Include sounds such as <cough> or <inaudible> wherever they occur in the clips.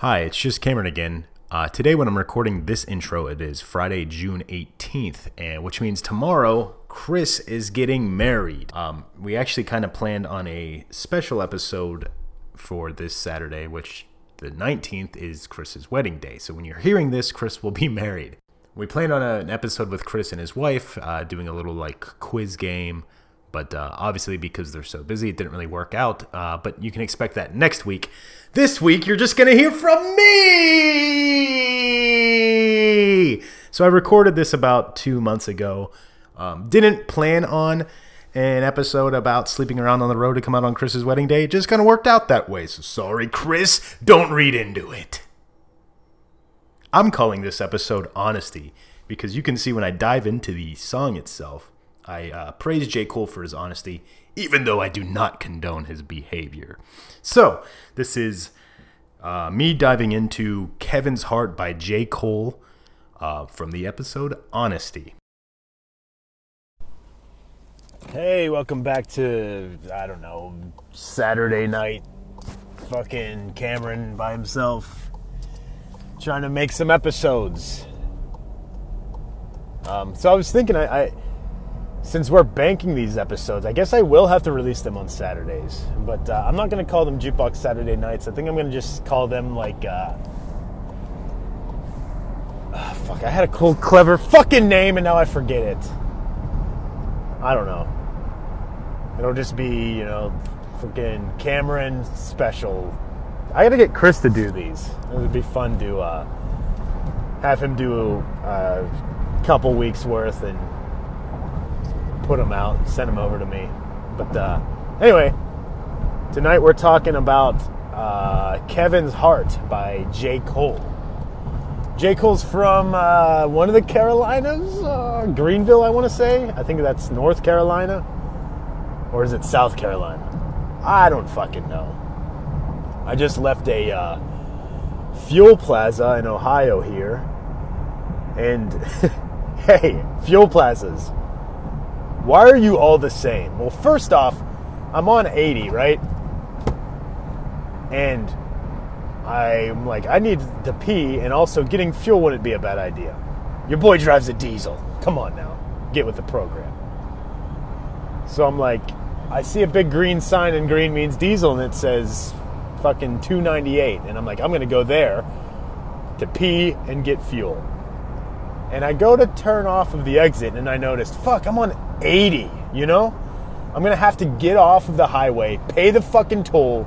Hi, it's just Cameron again. Uh, today, when I'm recording this intro, it is Friday, June 18th, and which means tomorrow Chris is getting married. Um, we actually kind of planned on a special episode for this Saturday, which the 19th is Chris's wedding day. So when you're hearing this, Chris will be <laughs> married. We planned on a, an episode with Chris and his wife, uh, doing a little like quiz game, but uh, obviously because they're so busy, it didn't really work out. Uh, but you can expect that next week. This week, you're just gonna hear from me. So I recorded this about two months ago. Um, didn't plan on an episode about sleeping around on the road to come out on Chris's wedding day. It just kind of worked out that way. So sorry, Chris. Don't read into it. I'm calling this episode Honesty because you can see when I dive into the song itself, I uh, praise J. Cole for his honesty, even though I do not condone his behavior. So, this is uh, me diving into Kevin's Heart by J. Cole uh, from the episode Honesty. Hey, welcome back to, I don't know, Saturday night. Fucking Cameron by himself trying to make some episodes. Um, so I was thinking, I, I since we're banking these episodes, I guess I will have to release them on Saturdays. But uh, I'm not going to call them Jukebox Saturday Nights. I think I'm going to just call them like. Uh, uh, fuck, I had a cool, clever fucking name and now I forget it. I don't know. It'll just be, you know, fucking Cameron special. I gotta get Chris to do these. It would be fun to uh, have him do a couple weeks worth and put them out, and send them over to me. But uh, anyway, tonight we're talking about uh, Kevin's Heart by J. Cole. J. Cole's from uh, one of the Carolinas, uh, Greenville, I want to say. I think that's North Carolina. Or is it South Carolina? I don't fucking know. I just left a uh, fuel plaza in Ohio here. And <laughs> hey, fuel plazas why are you all the same? Well, first off, I'm on 80, right? And I'm like, I need to pee, and also getting fuel wouldn't be a bad idea. Your boy drives a diesel. Come on now, get with the program. So I'm like, I see a big green sign, and green means diesel, and it says fucking 298. And I'm like, I'm gonna go there to pee and get fuel. And I go to turn off of the exit, and I noticed, fuck, I'm on 80, you know? I'm gonna have to get off of the highway, pay the fucking toll,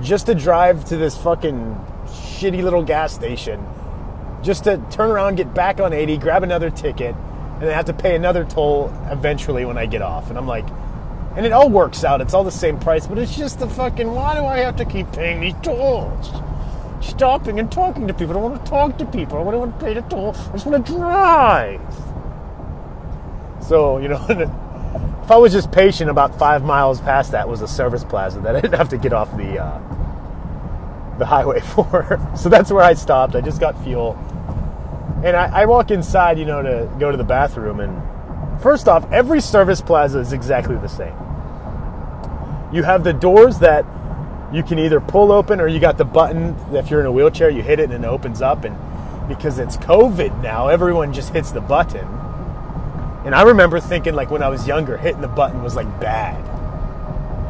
just to drive to this fucking shitty little gas station, just to turn around, get back on 80, grab another ticket, and then have to pay another toll eventually when I get off. And I'm like, and it all works out. It's all the same price, but it's just the fucking why do I have to keep paying these tolls? Stopping and talking to people. I don't want to talk to people. I don't want to pay the toll. I just want to drive. So, you know, <laughs> if I was just patient, about five miles past that was a service plaza that I didn't have to get off the uh, the highway <laughs> for. so that's where I stopped. I just got fuel, and I, I walk inside, you know, to go to the bathroom. And first off, every service plaza is exactly the same. You have the doors that you can either pull open, or you got the button. If you're in a wheelchair, you hit it and it opens up. And because it's COVID now, everyone just hits the button and I remember thinking, like, when I was younger, hitting the button was like bad.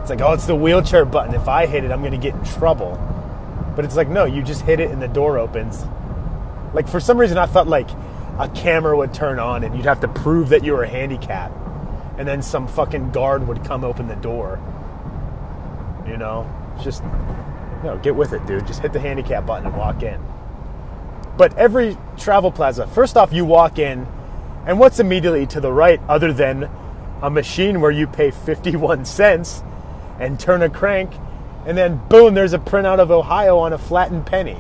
It's like, oh, it's the wheelchair button. If I hit it, I'm going to get in trouble. But it's like, no, you just hit it and the door opens. Like, for some reason, I thought like a camera would turn on and you'd have to prove that you were a handicapped. And then some fucking guard would come open the door. You know? Just, no, get with it, dude. Just hit the handicap button and walk in. But every travel plaza, first off, you walk in and what's immediately to the right other than a machine where you pay 51 cents and turn a crank, and then boom, there's a printout of Ohio on a flattened penny.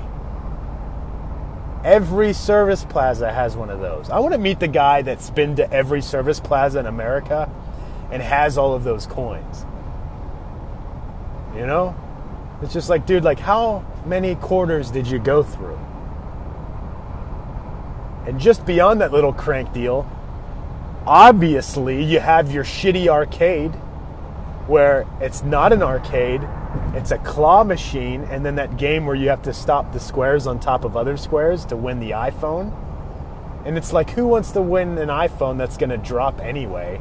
Every service plaza has one of those. I want to meet the guy that's been to every service plaza in America and has all of those coins. You know? It's just like, dude, like, how many quarters did you go through? And just beyond that little crank deal, obviously you have your shitty arcade where it's not an arcade, It's a claw machine, and then that game where you have to stop the squares on top of other squares to win the iPhone. And it's like, who wants to win an iPhone that's going to drop anyway?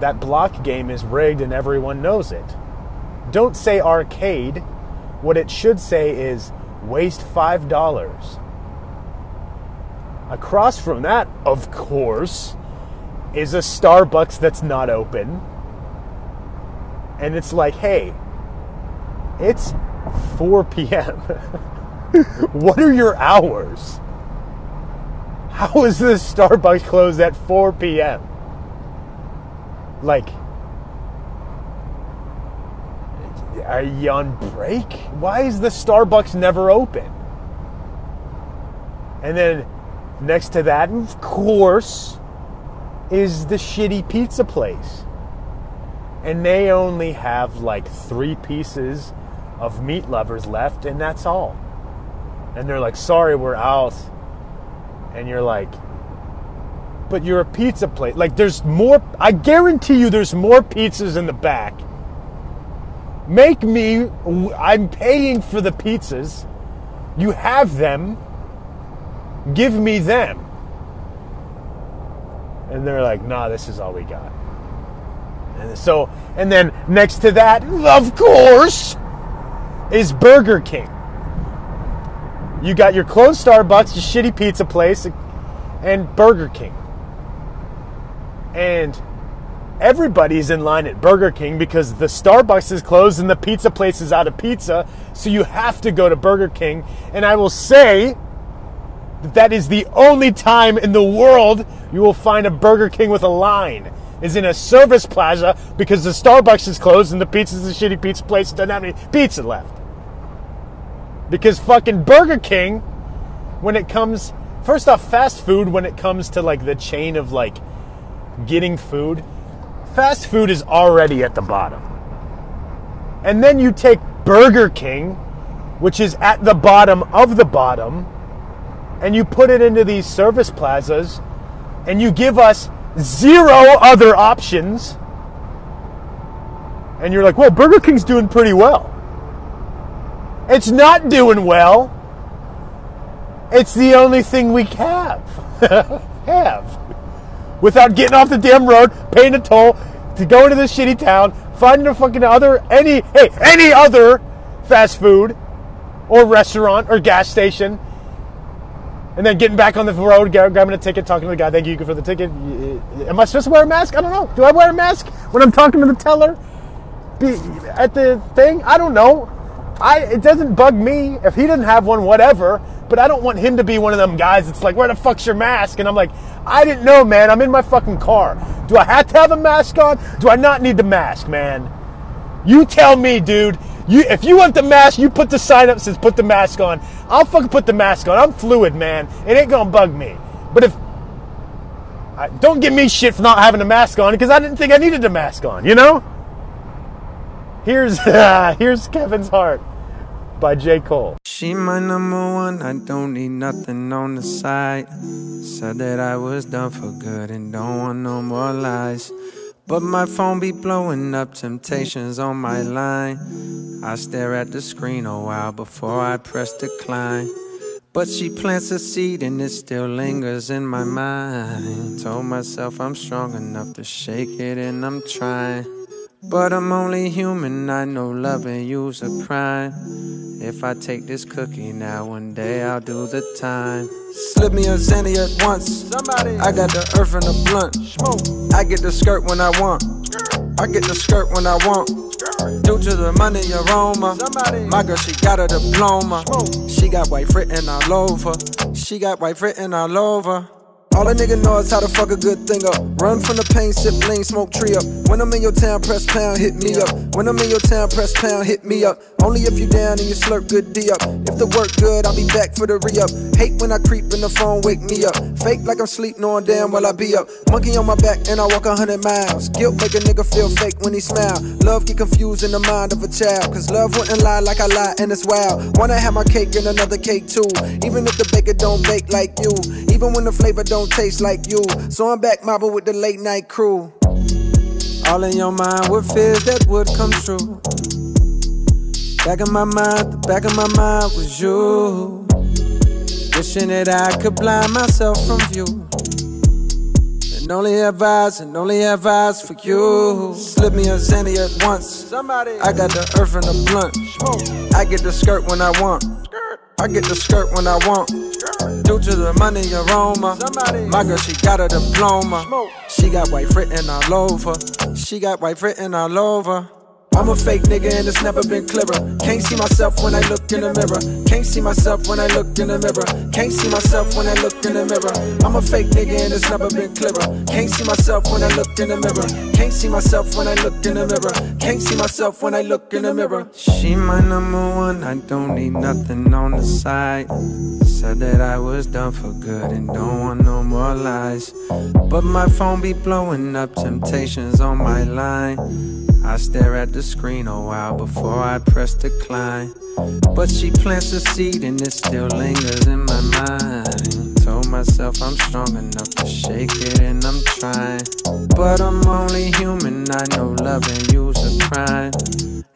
That block game is rigged and everyone knows it. Don't say arcade. What it should say is waste $5. Across from that, of course, is a Starbucks that's not open. And it's like, hey, it's 4 <laughs> p.m. what are your hours? How is this Starbucks closed at 4 p.m.? Like, are you on break? Why is the Starbucks never open? And then next to that, of course, is the shitty pizza place. And they only have like three pieces of meat lovers left, and that's all. And they're like, sorry, we're out. And you're like, but you're a pizza place. Like, there's more, I guarantee you, there's more pizzas in the back. Make me, I'm paying for the pizzas. You have them. Give me them. And they're like, nah, this is all we got. And so, and then next to that, of course, is Burger King. You got your closed Starbucks, your shitty pizza place, and Burger King. And everybody's in line at Burger King because the Starbucks is closed and the pizza place is out of pizza. So you have to go to Burger King. And I will say that that is the only time in the world you will find a Burger King with a line. Is in a service plaza because the Starbucks is closed and the pizza's a shitty pizza place doesn't have any pizza left. Because fucking Burger King, when it comes, first off, fast food, when it comes to like the chain of like getting food, fast food is already at the bottom. And then you take Burger King, which is at the bottom of the bottom, and you put it into these service plazas, and you give us zero other options. And you're like, well, Burger King's doing pretty well. It's not doing well. It's the only thing we have. <laughs> have. Without getting off the damn road, paying a toll, to go into this shitty town, finding a fucking other any hey, any other fast food or restaurant or gas station. And then getting back on the road, grabbing a ticket, talking to the guy, thank you for the ticket. Am I supposed to wear a mask? I don't know. Do I wear a mask when I'm talking to the teller? At the thing? I don't know. I it doesn't bug me if he doesn't have one, whatever. But I don't want him to be one of them guys that's like, "Where the fuck's your mask?" And I'm like, "I didn't know, man. I'm in my fucking car. Do I have to have a mask on? Do I not need the mask, man? You tell me, dude. You if you want the mask, you put the sign up says put the mask on. I'll fucking put the mask on. I'm fluid, man. It ain't gonna bug me. But if don't give me shit for not having a mask on because I didn't think I needed a mask on. You know. Here's uh, <laughs> here's Kevin's Heart by J. Cole. She my number one, I don't need nothing on the side. Said that I was done for good and don't want no more lies. But my phone be blowing up temptations on my line. I stare at the screen a while before I press decline. But she plants a seed and it still lingers in my mind. Told myself I'm strong enough to shake it and I'm trying. But I'm only human, I know loving you's a crime. If I take this cookie now, one day I'll do the time. Slip me a Xanny at once. Somebody. I got the earth and the blunt. Smoke. I get the skirt when I want. I get the skirt when I want. Due to the money aroma. Somebody. My girl, she got a diploma. Smoke. She got white written all over. She got white written all over. All a nigga know is how to fuck a good thing up. Run from the pain, sip lean, smoke tree up. When I'm in your town, press pound, hit me up. When I'm in your town, press pound, hit me up. Only if you down and you slurp good D up. If the work good, I'll be back for the re up. Hate when I creep in the phone, wake me up. Fake like I'm sleep, knowing damn while I be up. Monkey on my back and I walk a hundred miles. Guilt make a nigga feel fake when he smile. Love get confused in the mind of a child. Cause love wouldn't lie like I lie and it's wild. Wanna have my cake and another cake too. Even if the baker don't bake like you. Even when the flavor don't don't taste like you. So I'm back mobbing with the late night crew. All in your mind were fears that would come true. Back of my mind, the back of my mind was you. Wishing that I could blind myself from view. And only have eyes, and only have eyes for you. Slip me a Xanny at once. Somebody. I got the earth and the blunt. I get the skirt when I want. I get the skirt when I want. Due to the money aroma. My girl, she got a diploma. She got white written all over. She got white written all over. I'm a fake nigga and it's never been clearer. Can't see myself when I look in the mirror. Can't see myself when I look in the mirror. Can't see myself when I look in the mirror. I'm a fake nigga and it's never been clearer. Can't see myself when I look in the mirror. Can't see myself when I look in the mirror. Can't see myself when I look in the mirror. She my number one, I don't need nothing on the side. Said that I was done for good and don't want no more lies. But my phone be blowing up temptations on my line. I stare at the screen a while before I press decline. But she plants a seed and it still lingers in my mind. Told myself I'm strong enough to shake it and I'm trying. But I'm only human, I know loving you's a crime.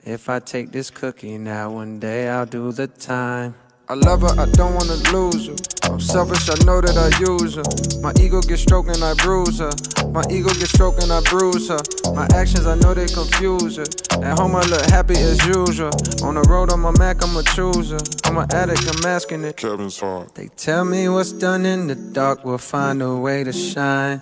If I take this cookie now, one day I'll do the time. I love her, I don't wanna lose her. I'm selfish, I know that I use her. My ego gets stroked and I bruise her. My ego gets stroked and I bruise her. My actions, I know they confuse her. At home, I look happy as usual. On the road, I'm a Mac, I'm a chooser. I'm an addict, I'm asking it. Kevin's heart. They tell me what's done in the dark will find a way to shine.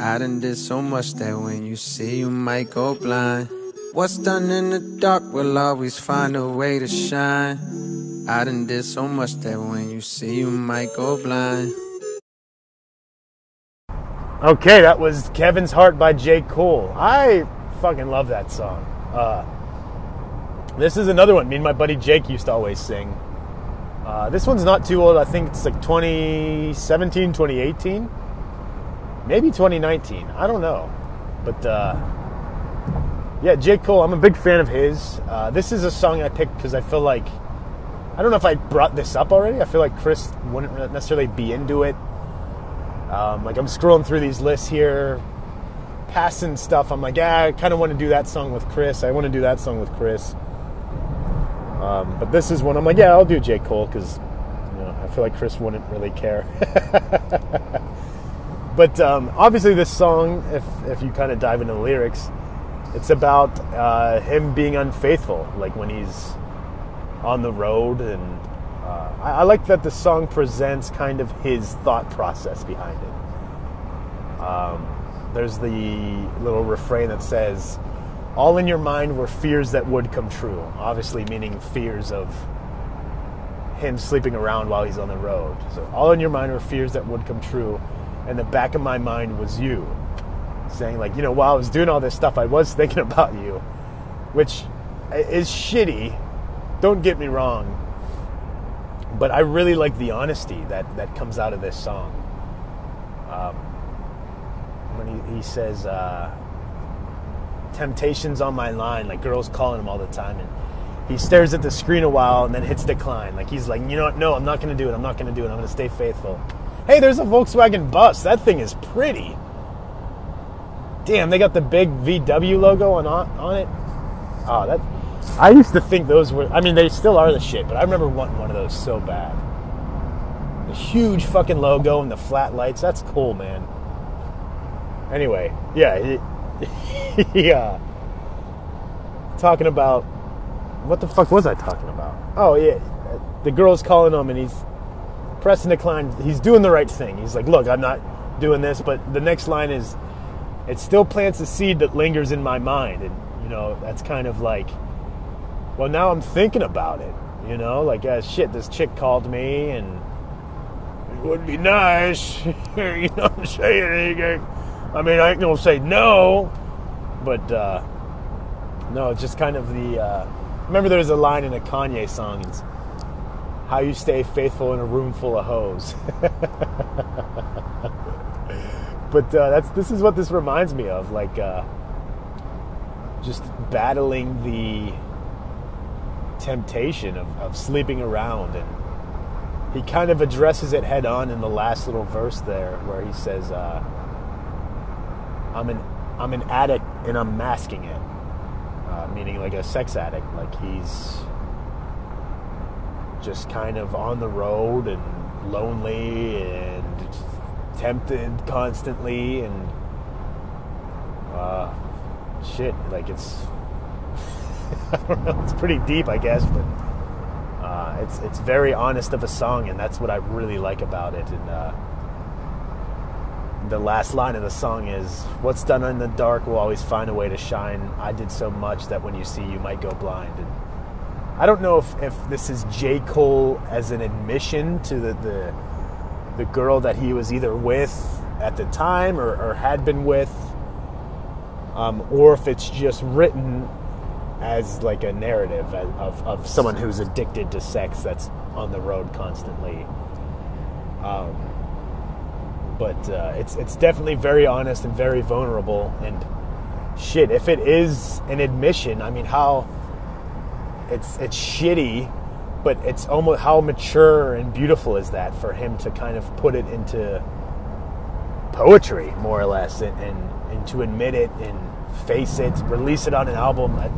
I done did so much that when you see, you might go blind. What's done in the dark will always find a way to shine. I done did so much that when you see, you might go blind. Okay, that was Kevin's Heart by J. Cole. I fucking love that song. Uh, this is another one me and my buddy Jake used to always sing. Uh, this one's not too old. I think it's like 2017, 2018. Maybe 2019. I don't know. But uh, yeah, J. Cole, I'm a big fan of his. Uh, this is a song I picked because I feel like I don't know if I brought this up already. I feel like Chris wouldn't necessarily be into it. Um, like I'm scrolling through these lists here, passing stuff. I'm like, yeah, I kind of want to do that song with Chris. I want to do that song with Chris. Um, but this is one I'm like, yeah, I'll do J. Cole because you know, I feel like Chris wouldn't really care. <laughs> but um, obviously, this song, if if you kind of dive into the lyrics, it's about uh, him being unfaithful, like when he's on the road and uh, I, I, like that the song presents kind of his thought process behind it. Um, there's the little refrain that says all in your mind were fears that would come true obviously meaning fears of him sleeping around while he's on the road. So all in your mind were fears that would come true and the back of my mind was you saying like you know while i was doing all this stuff i was thinking <laughs> about you which is shitty don't get me wrong, but I really like the honesty that, that comes out of this song. Um, when he, he says, uh, Temptations on my line, like girls calling him all the time, and he stares at the screen a while and then hits decline. Like he's like, you know what? No, I'm not going to do it. I'm not going to do it. I'm going to stay faithful. Hey, there's a Volkswagen bus. That thing is pretty. Damn, they got the big VW logo on on it. Oh, that I used to think those were, I mean, they still are the shit, but I remember wanting one of those so bad. The huge fucking logo and the flat lights, that's cool, man. Anyway, yeah, yeah. <laughs> Uh, talking about, what the fuck was I talking about? Oh, yeah, the girl's calling him and he's pressing the decline. He's doing the right thing. He's like, look, I'm not doing this, but the next line is, it still plants a seed that lingers in my mind. And, you know, that's kind of like, well, now I'm thinking about it. You know, like, uh, shit, this chick called me and it would be nice. <laughs> you know what I'm saying? I mean, I ain't gonna say no, but uh, no, just kind of the. Uh, remember, there's a line in a Kanye song. It's how you stay faithful in a room full of hoes. <laughs> but uh, that's this is what this reminds me of, like uh, just battling the temptation of, of sleeping around and he kind of addresses it head on in the last little verse there where he says uh, i'm an i'm an addict and i'm masking it uh, meaning like a sex addict like he's just kind of on the road and lonely and tempted constantly and uh, shit like it's <laughs> It's pretty deep I guess but uh, it's it's very honest of a song and that's what I really like about it. And uh, the last line of the song is what's done in the dark will always find a way to shine. I did so much that when you see you might go blind. And i don't know if, if this is j. Cole as an admission to the, the the girl that he was either with at the time or, or had been with um, or if it's just written as like a narrative of, of someone who's addicted to sex that's on the road constantly um, but uh, it's it's definitely very honest and very vulnerable. And shit, if it is an admission, I mean, how it's it's shitty, but it's almost how mature and beautiful is that for him to kind of put it into poetry, more or less, and and, and to admit it and face it, release it on an album. It,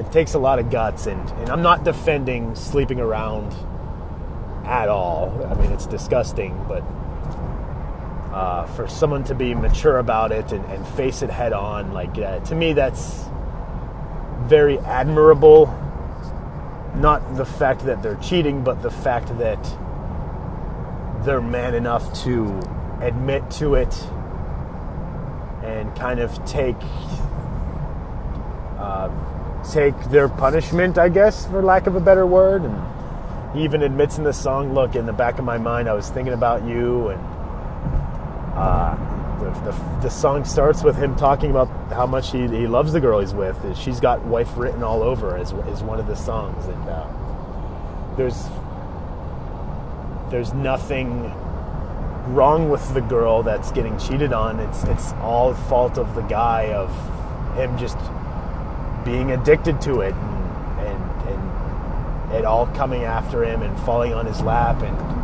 it takes a lot of guts, and, and I'm not defending sleeping around at all. I mean, it's disgusting, but uh, for someone to be mature about it and, and face it head on, like uh, to me, that's very admirable. Not the fact that they're cheating, but the fact that they're man enough to admit to it and kind of take uh, take their punishment, I guess, for lack of a better word. And he even admits in the song, "Look, in the back of my mind, I was thinking about you and." Uh, the, the, the, song starts with him talking about how much he, he loves the girl he's with. She's got wife written all over as, is one of the songs, and uh, there's there's nothing wrong with the girl that's getting cheated on. It's it's all fault of the guy of him just being addicted to it and and, and it all coming after him and falling on his lap and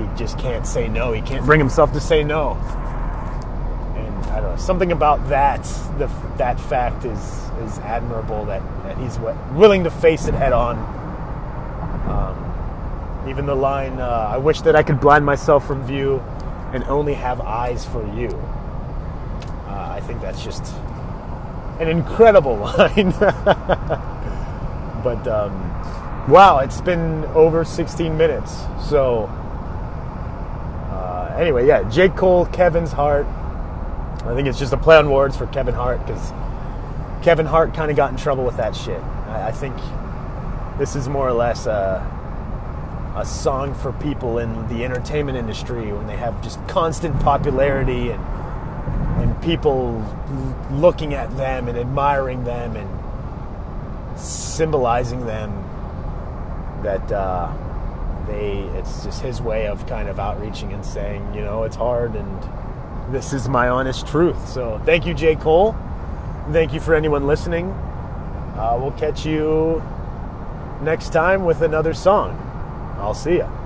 he just can't say no. He can't bring himself to say no. And I don't know, something about that, the, that fact is, is admirable that, that he's willing to face it head on. Um, even the line, uh, I wish that I could blind myself from view and only have eyes for you. Uh, I think that's just an incredible <laughs> line. <laughs> but um, wow, it's been over 16 minutes. So anyway, yeah, J. Cole, Kevin's Heart. I think it's just a play on words for Kevin Hart because Kevin Hart kind of got in trouble with that shit. I, I, think this is more or less a, a song for people in the entertainment industry when they have just constant popularity and people looking at them and admiring them and symbolizing them that. Uh, they it's just his way of kind of outreaching and saying, you know, it's hard and this is my honest truth. So thank you, J. Cole. Thank you for anyone listening. Uh, we'll catch you next time with another song. I'll see ya.